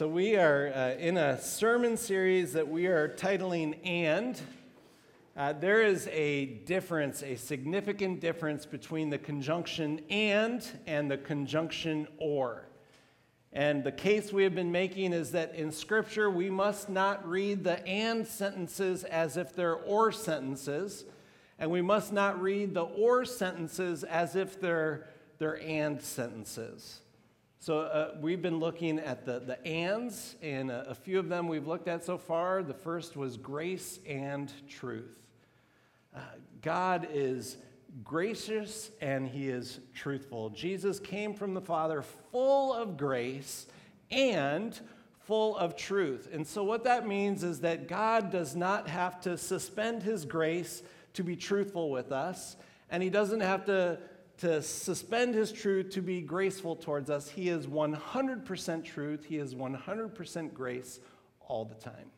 So, we are uh, in a sermon series that we are titling And. Uh, there is a difference, a significant difference between the conjunction and and the conjunction or. And the case we have been making is that in Scripture, we must not read the and sentences as if they're or sentences, and we must not read the or sentences as if they're, they're and sentences. So uh, we've been looking at the, the ands, and a, a, few of them we've looked at so far. The first was grace and truth. Uh, God is gracious and he is truthful. Jesus came from the Father full of grace and full of truth. And so, what that means is that God does not have to suspend his grace to be truthful with us, and he doesn't have to to suspend his truth to be graceful towards us. He is 100% truth, he is 100% grace all the time.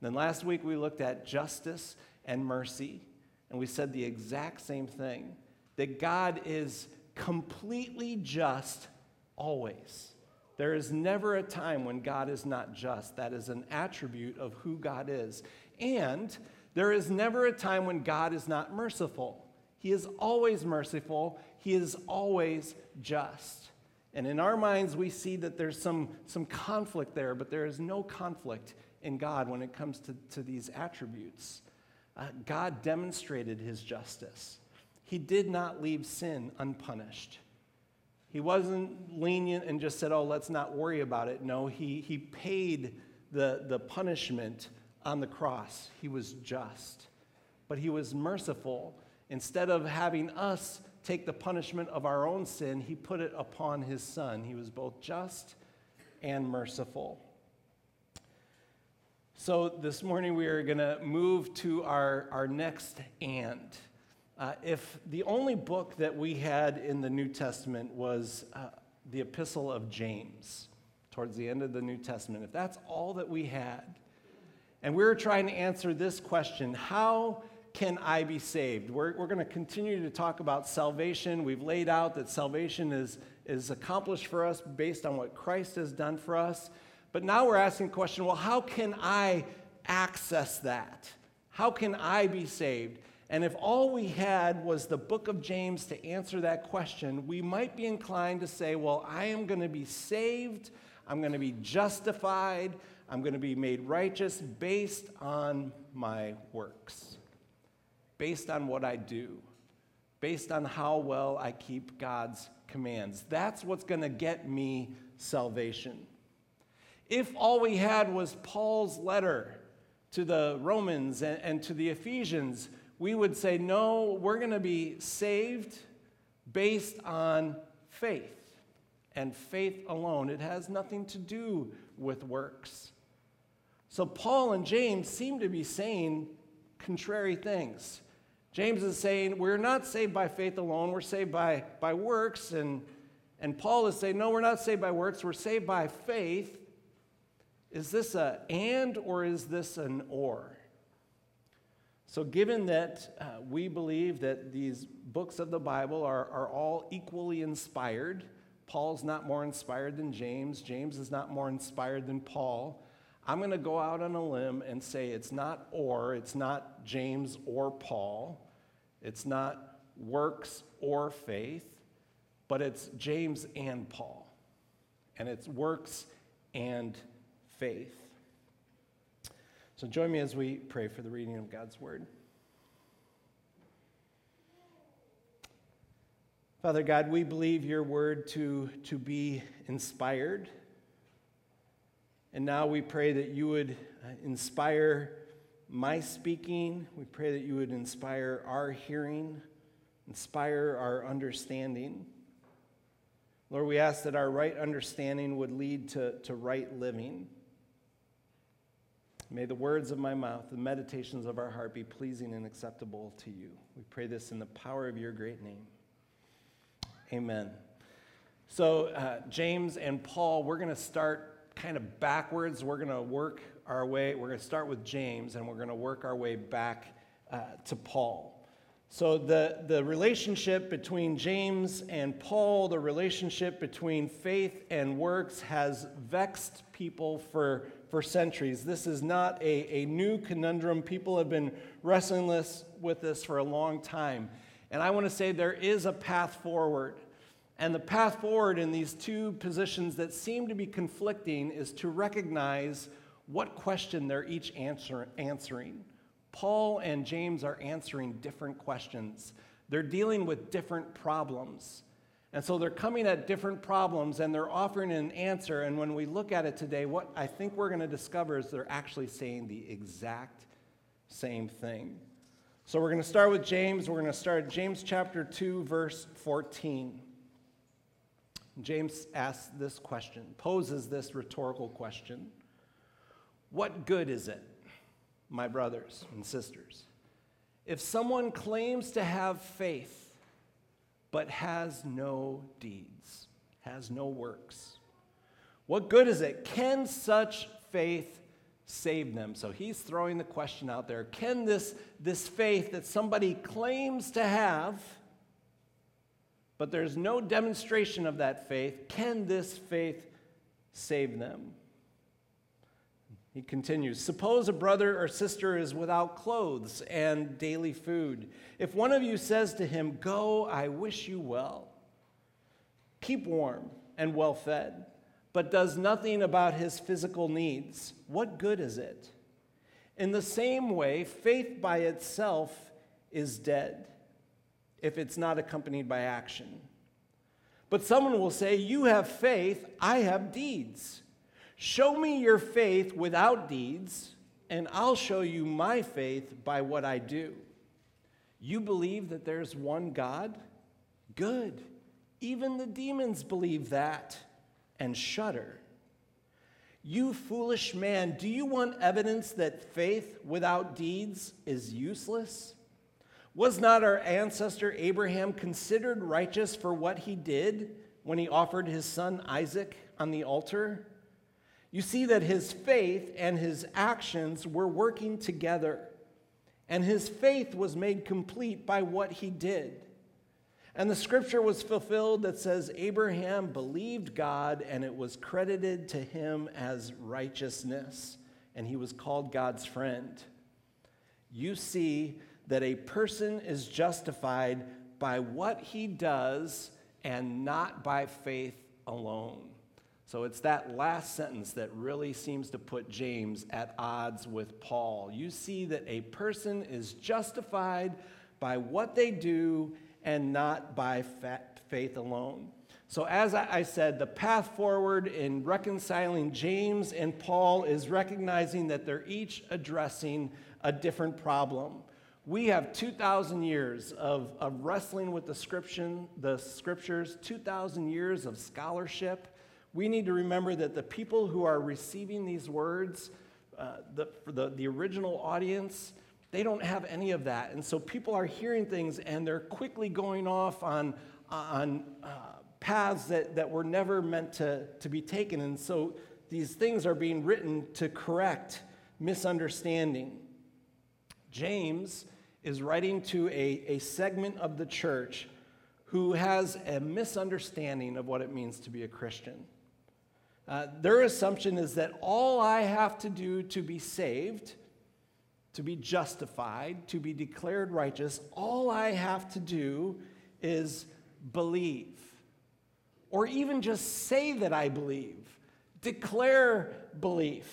Then last week we looked at justice and mercy, and we said the exact same thing that God is completely just always. There is never a time when God is not just. That is an attribute of who God is. And there is never a time when God is not merciful. He is always merciful, He is always just. And in our minds, we see that there's some, some conflict there, but there is no conflict in God when it comes to, to these attributes. Uh, God demonstrated His justice, He did not leave sin unpunished. He wasn't lenient and just said, oh, let's not worry about it. No, he, he paid the, the punishment on the cross. He was just, but he was merciful Instead of having us take the punishment of our own sin, he put it upon his son. He was both just and merciful. So this morning we are going to move to our, our next and. Uh, if the only book that we had in the New Testament was uh, the Epistle of James, towards the end of the New Testament, if that's all that we had, and we were trying to answer this question how can I be saved? We're, we're going to continue to talk about salvation. We've laid out that salvation is, is accomplished for us based on what Christ has done for us. But now we're asking the question well, how can I access that? How can I be saved? And if all we had was the book of James to answer that question, we might be inclined to say, well, I am going to be saved, I'm going to be justified, I'm going to be made righteous based on my works based on what I do, based on how well I keep God's commands. That's what's going to get me salvation. If all we had was Paul's letter to the Romans and, and to the Ephesians, we would say, no, we're going to be saved based on faith and faith alone. It has nothing to do with works. So, Paul and James seem to be saying contrary things. James is saying we're not saved by faith alone, we're saved by, by works. And, and Paul is saying, no, we're not saved by works, we're saved by faith. Is this a and or is this an or? So, given that uh, we believe that these books of the Bible are, are all equally inspired, Paul's not more inspired than James, James is not more inspired than Paul. I'm going to go out on a limb and say it's not or, it's not James or Paul. It's not works or faith, but it's James and Paul. And it's works and faith. So join me as we pray for the reading of God's word. Father God, we believe your word to, to be inspired. And now we pray that you would uh, inspire my speaking. We pray that you would inspire our hearing, inspire our understanding. Lord, we ask that our right understanding would lead to, to right living. May the words of my mouth, the meditations of our heart be pleasing and acceptable to you. We pray this in the power of your great name. Amen. So, uh, James and Paul, we're going to start kind of backwards. We're going to work our way, we're going to start with James and we're going to work our way back uh, to Paul. So, the, the relationship between James and Paul, the relationship between faith and works, has vexed people for, for centuries. This is not a, a new conundrum. People have been wrestling this, with this for a long time. And I want to say there is a path forward. And the path forward in these two positions that seem to be conflicting is to recognize what question they're each answer, answering. Paul and James are answering different questions. They're dealing with different problems. And so they're coming at different problems and they're offering an answer. And when we look at it today, what I think we're going to discover is they're actually saying the exact same thing. So we're going to start with James. We're going to start James chapter 2, verse 14. James asks this question, poses this rhetorical question What good is it? my brothers and sisters. If someone claims to have faith but has no deeds, has no works, what good is it? Can such faith save them? So he's throwing the question out there Can this, this faith that somebody claims to have, but there's no demonstration of that faith, can this faith save them? He continues Suppose a brother or sister is without clothes and daily food. If one of you says to him, Go, I wish you well, keep warm and well fed, but does nothing about his physical needs, what good is it? In the same way, faith by itself is dead if it's not accompanied by action. But someone will say, You have faith, I have deeds. Show me your faith without deeds, and I'll show you my faith by what I do. You believe that there's one God? Good. Even the demons believe that and shudder. You foolish man, do you want evidence that faith without deeds is useless? Was not our ancestor Abraham considered righteous for what he did when he offered his son Isaac on the altar? You see that his faith and his actions were working together, and his faith was made complete by what he did. And the scripture was fulfilled that says, Abraham believed God, and it was credited to him as righteousness, and he was called God's friend. You see that a person is justified by what he does and not by faith alone. So it's that last sentence that really seems to put James at odds with Paul. You see that a person is justified by what they do and not by faith alone. So, as I said, the path forward in reconciling James and Paul is recognizing that they're each addressing a different problem. We have 2,000 years of, of wrestling with the, scripture, the scriptures, 2,000 years of scholarship we need to remember that the people who are receiving these words, uh, the, the, the original audience, they don't have any of that. And so people are hearing things and they're quickly going off on, on uh, paths that, that were never meant to, to be taken. And so these things are being written to correct misunderstanding. James is writing to a, a segment of the church who has a misunderstanding of what it means to be a Christian. Uh, their assumption is that all I have to do to be saved, to be justified, to be declared righteous, all I have to do is believe. Or even just say that I believe, declare belief.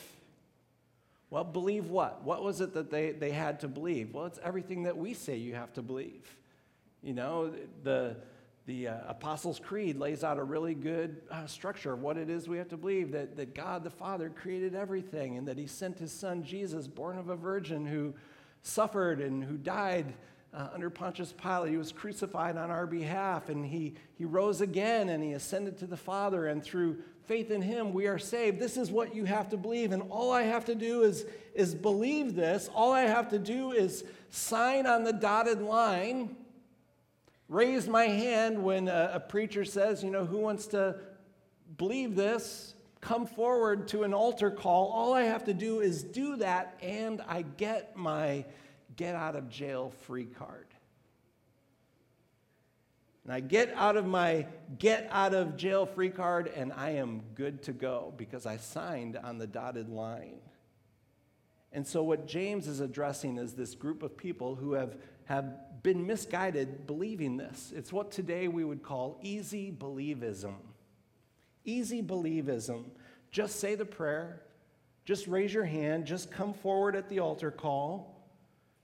Well, believe what? What was it that they, they had to believe? Well, it's everything that we say you have to believe. You know, the the uh, Apostles' Creed lays out a really good uh, structure of what it is we have to believe that, that God the Father created everything and that He sent His Son Jesus, born of a virgin, who suffered and who died uh, under Pontius Pilate. He was crucified on our behalf and he, he rose again and He ascended to the Father. And through faith in Him, we are saved. This is what you have to believe. And all I have to do is, is believe this. All I have to do is sign on the dotted line raise my hand when a, a, preacher says, you know, who wants to believe this? Come forward to an altar call. All I have to do is do that, and I get my get out of jail free card. And I get out of my get out of jail free card and I am good to go because I signed on the dotted line. And so, what James is addressing is this group of people who have, have been misguided believing this. It's what today we would call easy believism. Easy believism. Just say the prayer, just raise your hand, just come forward at the altar call.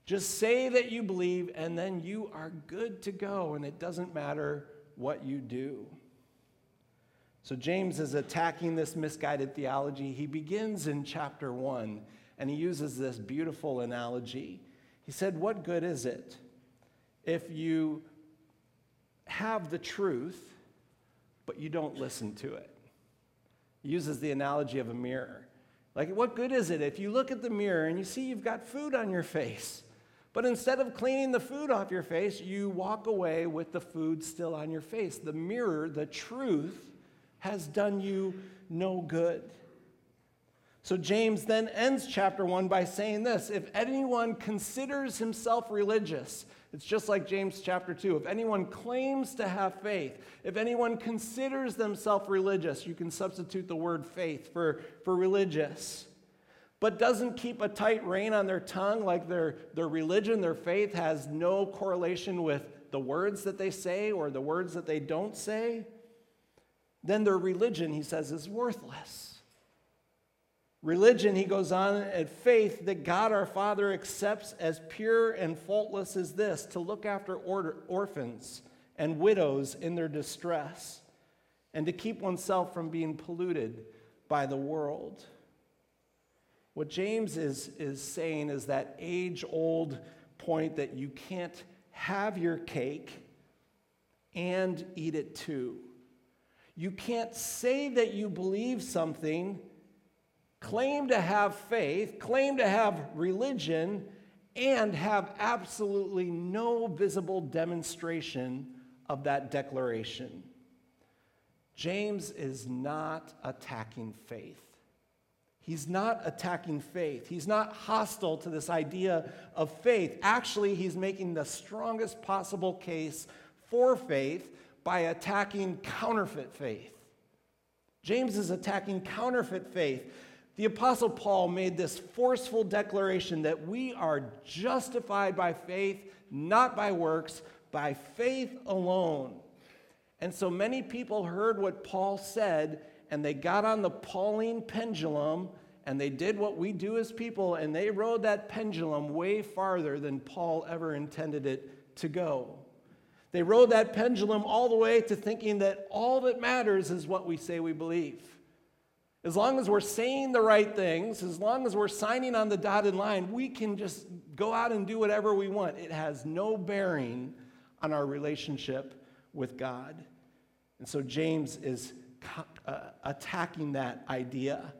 Just say that you believe, and then you are good to go, and it doesn't matter what you do. So, James is attacking this misguided theology. He begins in chapter 1, and he uses this beautiful analogy. He said, What good is it if you have the truth, but you don't listen to it? He uses the analogy of a mirror. Like, what good is it if you look at the mirror and you see you've got food on your face? But instead of cleaning the food off your face, you walk away with the food still on your face. The mirror, the truth, has done you no good. So James then ends chapter 1 by saying this If anyone considers himself religious, it's just like James chapter 2. If anyone claims to have faith, if anyone considers themselves religious, you can substitute the word faith for, for religious but doesn't keep a tight rein on their tongue, like their, their religion, their faith has no correlation with the words that they say or the words that they don't say, then their religion, he says, is worthless. Religion, he goes on, and faith that God our Father accepts as pure and faultless as this to look after order, orphans and widows in their distress, and to keep oneself from being polluted by the world. What James is, is saying is that age old point that you can't have your cake and eat it too. You can't say that you believe something, claim to have faith, claim to have religion, and have absolutely no visible demonstration of that declaration. James is not attacking faith. He's not attacking faith. He's not hostile to this idea of faith. Actually, he's making the strongest possible case for faith by attacking counterfeit faith. James is attacking counterfeit faith. The Apostle Paul made this forceful declaration that we are justified by faith, not by works, by faith alone. And so many people heard what Paul said and they got on the Pauline pendulum and they did what we do as people, and they rode that pendulum way farther than Paul ever intended it to go. They rode that pendulum all the way to thinking that all that matters is what we say we believe. As long as we're saying the right things, as long as we're signing on the dotted line, we can just go out and do whatever we want. It has no bearing on our relationship with God. And so James is uh, attacking that idea.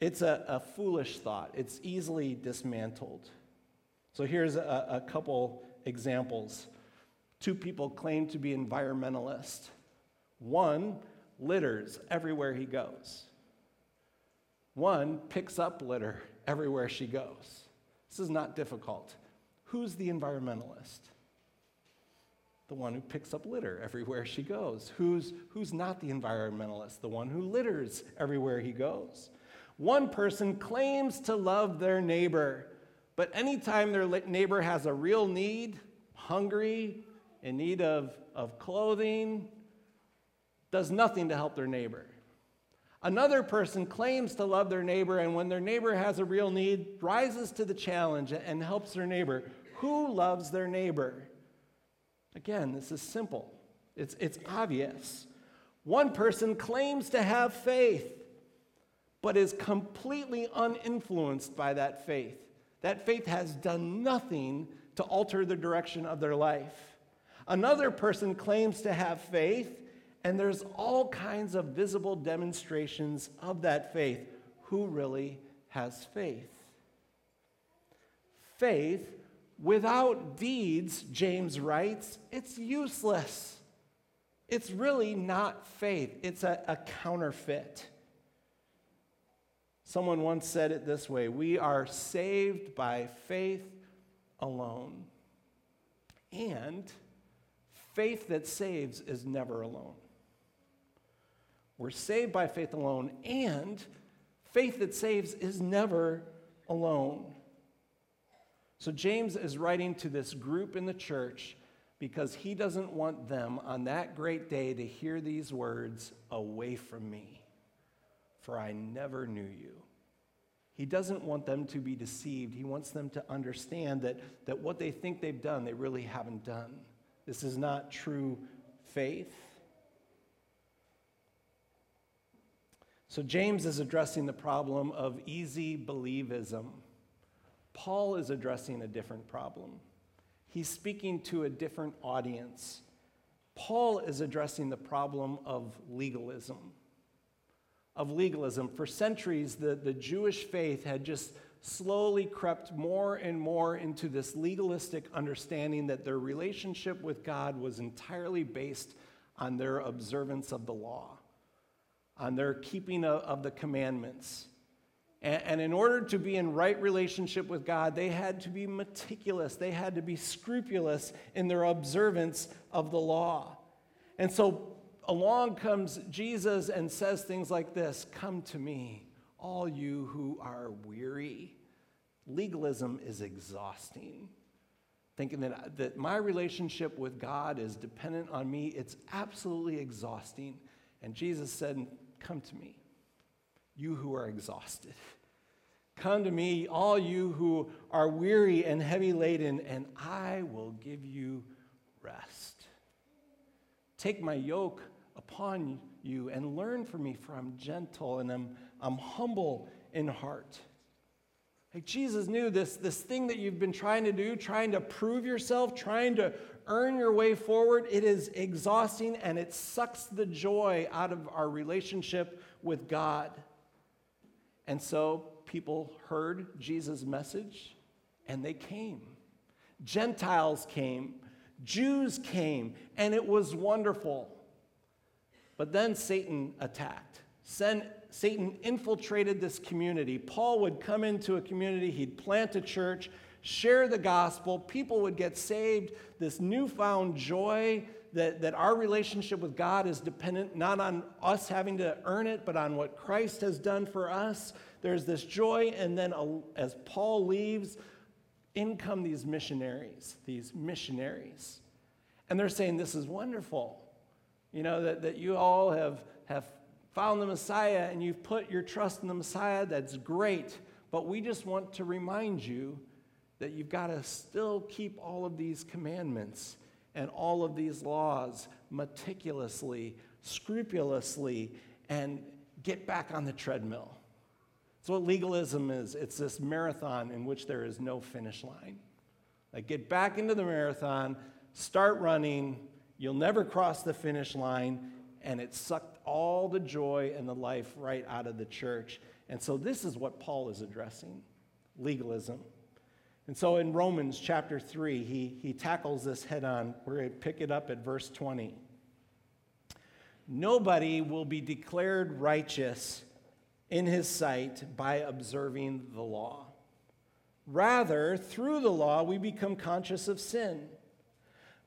It's a, a foolish thought, it's easily dismantled. So here's a, a couple examples. Two people claim to be environmentalists. One litters everywhere he goes. One picks up litter everywhere she goes. This is not difficult. Who's the environmentalist? the one who picks up litter everywhere she goes. Who's, who's not the environmentalist? The one who litters everywhere he goes. One person claims to love their neighbor, but anytime their neighbor has a real need, hungry, in need of, of clothing, does nothing to help their neighbor. Another person claims to love their neighbor, and when their neighbor has a real need, rises to the challenge and helps their neighbor. Who loves their neighbor? Again, this is simple, it's, it's obvious. One person claims to have faith, but is completely uninfluenced by that faith. That faith has done nothing to alter the direction of their life. Another person claims to have faith, and there's all kinds of visible demonstrations of that faith. Who really has faith? Faith Without deeds, James writes, it's useless. It's really not faith, it's a, a, counterfeit. Someone once said it this way We are saved by faith alone. And faith that saves is never alone. We're saved by faith alone, and faith that saves is never alone. So James is writing to this group in the church because he doesn't want them on that great day to hear these words Away from me, for I never knew you. He doesn't want them to be deceived. He wants them to understand that, that what they think they've done, they really haven't done. This is not true faith. So, James is addressing the problem of easy believism. Paul is addressing a different problem. He's speaking to a different audience. Paul is addressing the problem of legalism. Of legalism. For centuries, the, the Jewish faith had just slowly crept more and more into this legalistic understanding that their relationship with God was entirely based on their observance of the law, on their keeping of, the commandments. And, and in order to be in right relationship with God, they had to be meticulous, they had to be scrupulous in their observance of the law. And so along comes Jesus and says things like this Come to me, all you who are weary. Legalism is exhausting. Thinking that, that my relationship with God is dependent on me, it's absolutely exhausting. And Jesus said, Come to me you who are exhausted. Come to me, all you who are weary and heavy laden, and I will give you rest. Take my yoke upon you and learn from me, for I'm gentle and I'm, I'm humble in heart. Like Jesus knew this, this thing that you've been trying to do, trying to prove yourself, trying to earn your way forward, it is exhausting and it sucks the joy out of our relationship with God. And so people heard Jesus' message and they came. Gentiles came, Jews came, and it was wonderful. But then Satan attacked. Satan infiltrated this community. Paul would come into a community, he'd plant a church, share the gospel, people would get saved. This newfound joy that, that our relationship with God is dependent not on us having to earn it, but on what Christ has done for us. There's this joy, and then as Paul leaves, in come these missionaries, these missionaries. And they're saying, This is wonderful. You know, that, that you all have, have found the Messiah and you've put your trust in the Messiah. That's great. But we just want to remind you that you've got to still keep all of these commandments and all of these laws meticulously, scrupulously, and get back on the treadmill. That's what legalism is it's this marathon in which there is no finish line. Like, get back into the marathon, start running, you'll never cross the finish line, and it sucked all the joy and the life right out of the church. And so, this is what Paul is addressing legalism. And so in Romans chapter 3, he, he tackles this head on. We're going to pick it up at verse 20. Nobody will be declared righteous in his sight by observing the law. Rather, through the law, we become conscious of sin.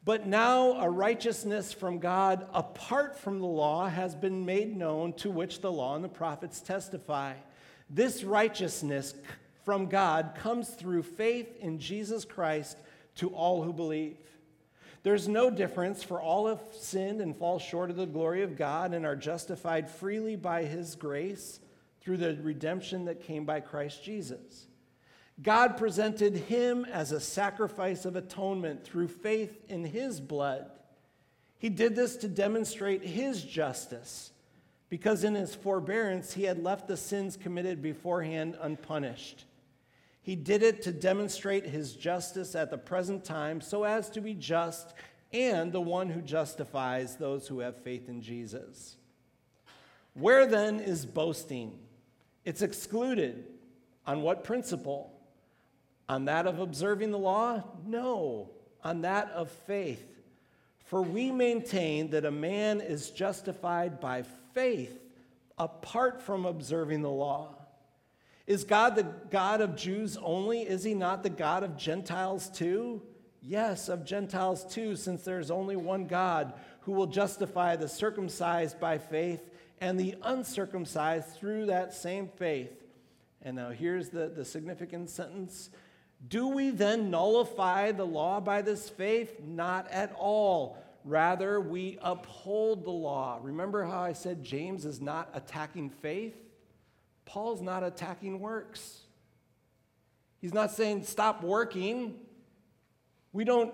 But now a righteousness from God apart from the law has been made known, to which the law and the prophets testify. This righteousness from God comes through faith in Jesus Christ to all who believe. There's no difference, for all have sinned and fall short of the glory of God and are justified freely by his grace through the redemption that came by Christ Jesus. God presented him as a sacrifice of atonement through faith in his blood. He did this to demonstrate his justice, because in his forbearance he had left the sins committed beforehand unpunished. He did it to demonstrate his justice at the present time so as to be just and the one who justifies those who have faith in Jesus. Where then is boasting? It's excluded. On what principle? On that of observing the law? No, on that of faith. For we maintain that a man is justified by faith apart from observing the law. Is God the God of Jews only? Is he not the God of Gentiles too? Yes, of Gentiles too, since there is only one God who will justify the circumcised by faith and the uncircumcised through that same faith. And now here's the, the significant sentence Do we then nullify the law by this faith? Not at all. Rather, we uphold the law. Remember how I said James is not attacking faith? Paul's not attacking works. He's not saying stop working. We don't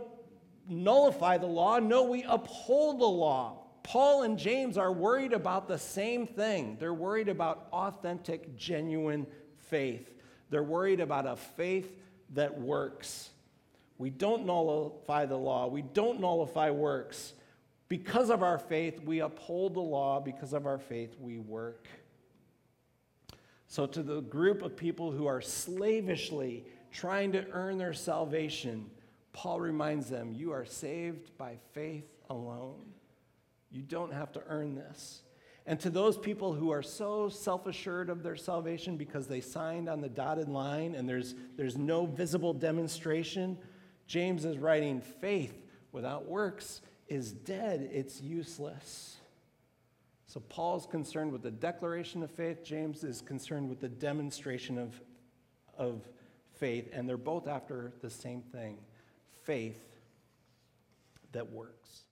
nullify the law. No, we uphold the law. Paul and James are worried about the same thing. They're worried about authentic, genuine faith. They're worried about a faith that works. We don't nullify the law, we don't nullify works. Because of our faith, we uphold the law. Because of our faith, we work. So, to the group of people who are slavishly trying to earn their salvation, Paul reminds them you are saved by faith alone. You don't have to earn this. And to those people who are so self assured of their salvation because they signed on the dotted line and there's, there's no visible demonstration, James is writing faith without works is dead, it's useless. So Paul's concerned with the declaration of faith, James is concerned with the demonstration of, of faith, and they're both after the same thing faith that works.